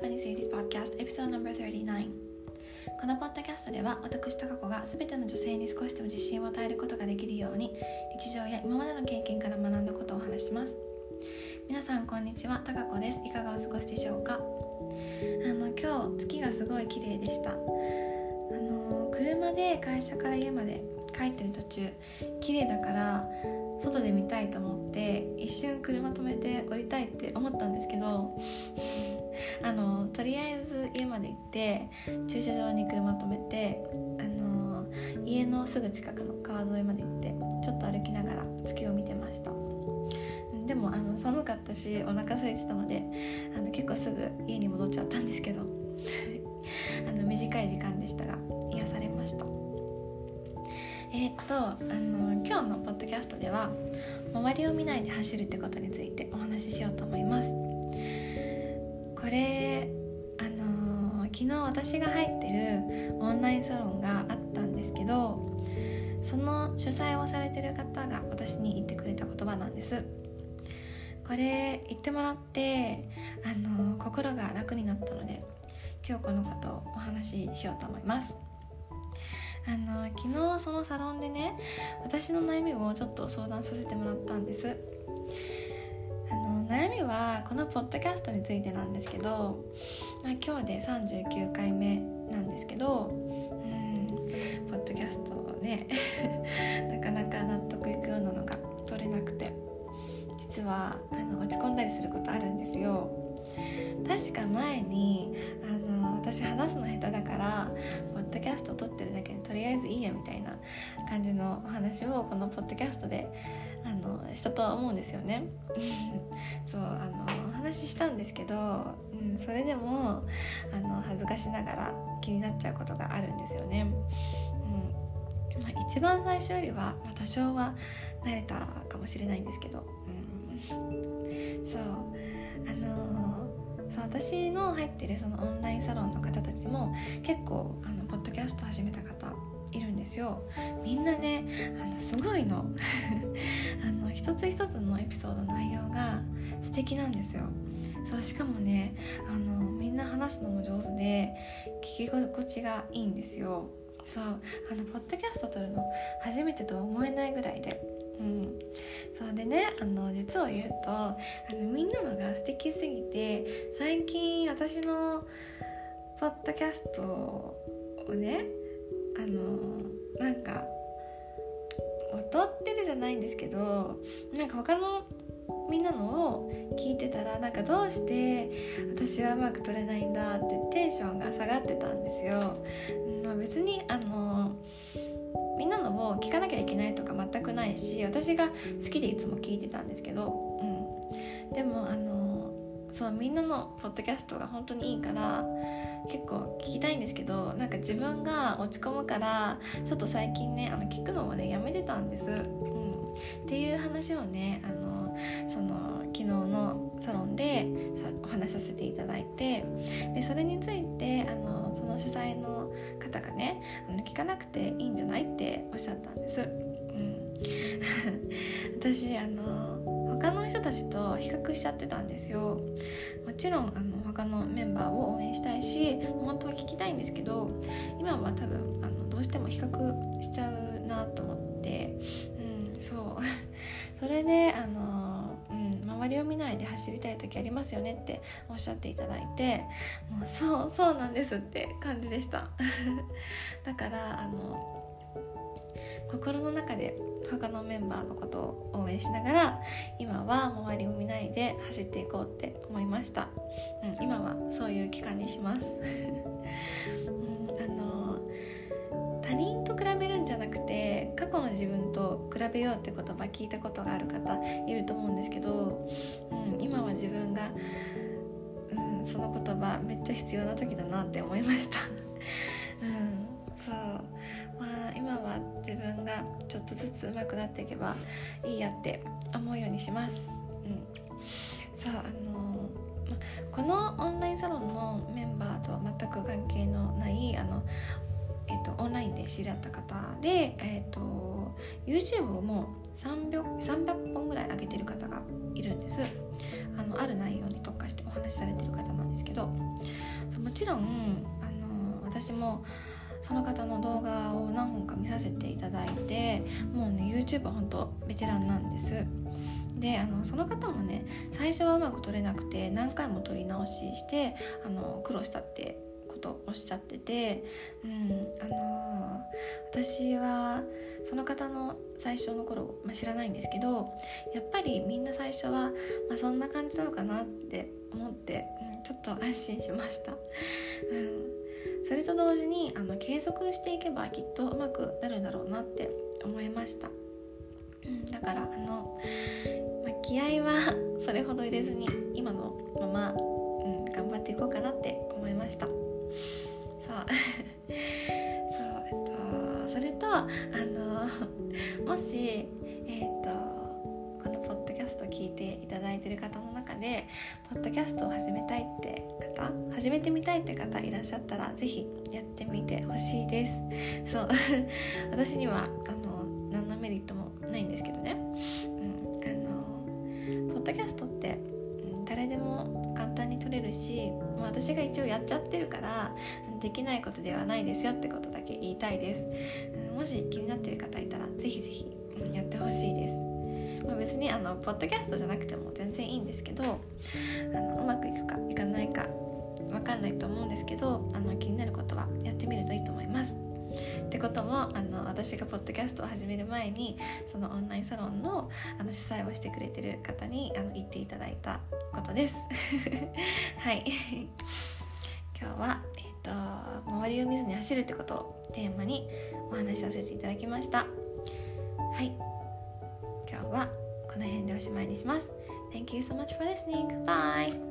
Japanese Ladies Podcast Episode No.39 このポッドキャストでは私高子が全ての女性に少しでも自信を与えることができるように日常や今までの経験から学んだことをお話します。皆さんこんにちは。高子です。いかがお過ごしでしょうか？あの今日月がすごい綺麗でした。あの車で会社から家まで帰ってる途中綺麗だから外で見たいと思って一瞬車止めて降りたいって思ったんですけど あのとりあえず家まで行って駐車場に車止めてあの家のすぐ近くの川沿いまで行ってちょっと歩きながら月を見てました。でもあの寒かったしお腹空いてたのであの結構すぐ家に戻っちゃったんですけど あの短い時間でしたが癒されました。えー、っとあの今日のポッドキャストでは周りを見ないで走るってことについてお話ししようと思います。これあの昨日私が入ってるオンラインサロンがあったんですけどその主催をされてる方が私に言ってくれた言葉なんです。これ言ってもらってあの心が楽になったので今日このことをお話ししようと思います。あの昨日そのサロンでね私の悩みをちょっと相談させてもらったんです。あの悩みはこのポッドキャストについてなんですけど、まあ、今日で39回目なんですけどうんポッドキャストね なかなか納得いくようなのが取れなくて実はあの落ち込んだりすることあるんですよ。確か前にあの私話すの下手だからポッドキャスト撮ってるだけでとりあえずいいやみたいな感じのお話をこのポッドキャストであのしたとは思うんですよね。そうあのお話ししたんですけど、うん、それでもあの恥ずかしながら気になっちゃうことがあるんですよね、うん。まあ、一番最初よりは、まあ、多少は慣れたかもしれないんですけど、うん、そう。あのそう私の入ってるそのオンラインサロンの方たちも結構あのポッドキャスト始めた方いるんですよ。みんなねあのすごいの。あの一つ一つのエピソードの内容が素敵なんですよ。そうしかもねあのみんな話すのも上手で聞き心地がいいんですよ。そうあのポッドキャスト撮るの初めてとは思えないぐらいでうん、そうでねあの実を言うとあのみんなのが素敵すぎて最近私のポッドキャストをねあのなんか劣ってるじゃないんですけどなんか他のみんなのを聞いてたらなんかどうして私はうまく撮れないんだってテンションが下がってたんですよ。まあ、別にあのみんなのを聞かなきゃいけないとか全くないし私が好きでいつも聞いてたんですけど、うん、でもあのそうみんなのポッドキャストが本当にいいから結構聞きたいんですけどなんか自分が落ち込むからちょっと最近ねあの聞くのもねやめてたんです、うん、っていう話をねあのその昨日のサロンでお話しさせていただいてでそれについてあのその主催の方がねあの聞かなくていいんじゃないっておっしゃったんです。うん、私あの他の人たちと比較しちゃってたんですよ。もちろんあの他のメンバーを応援したいし本当は聞きたいんですけど今は多分あのどうしても比較しちゃうなと思って。うんそう。それであの、周りを見ないで走りたい時ありますよねっておっしゃっていただいてもうそうそうなんですって感じでした。だからあの心の中で他のメンバーのことを応援しながら今は周りを見ないで走っていこうって思いました、うん、今はそういう期間にします、の自分と比べようって言葉聞いたことがある方いると思うんですけど、うん、今は自分が、うん、その言葉めっちゃ必要な時だなって思いました、うん、そう。まあ今は自分がちょっとずつ上手くなっていけばいいやって思うようにします。うん、そうあのこのオンラインサロンのメンバーとは全く関係のないあの、えっと、オンラインで知り合った方で、えっと、YouTube をもう 300, 本ぐらい上げてる方がいるんです。あのある内容に特化してお話しされてる方なんですけど。もちろんあの私もその方の動画を何本か見させていただいてもうね YouTube は本当ベテランなんです。であのその方もね最初はうまく撮れなくて何回も撮り直ししてあの苦労したってことおっしゃってて、うんあの私はその方の最初の頃、まあ、知らないんですけどやっぱりみんな最初は、まあ、そんな感じなのかなって思って、うん、ちょっと安心しました。うんそれと同時にあの継続していけばきっとうまくなるんだろうなって思いました、うん、だからあの、まあ、気合はそれほど入れずに今のまま、うん、頑張っていこうかなって思いましたそうそうえっとそれとあのもしえっとこのポッドキャスト聞いていただいてる方の中でポッドキャストを始めたいって方始めてみたいって方いらっしゃったら是非やってみてほしいですそう私にはあの何のメリットもないんですけどね、うん、あのポッドキャストって、誰でもれるし私が一応やっちゃってるからできないことではないですよってことだけ言いたいです、もし気になってる方いたら是非是非やってほしいですま、別にあのポッドキャストじゃなくても全然いいんですけどあのうまくいくかいかないか分かんないと思うんですけどあの気になることはやってみるといいと思います。ってこともあの私がポッドキャストを始める前にそのオンラインサロンのあの主催をしてくれてる方にあの言っていただいたことです。はい今日は、えーと、周りを見ずに走るってことをテーマにお話しさせていただきました。はい今日はこの辺でおしまいにします。Thank you so much for listening. Bye!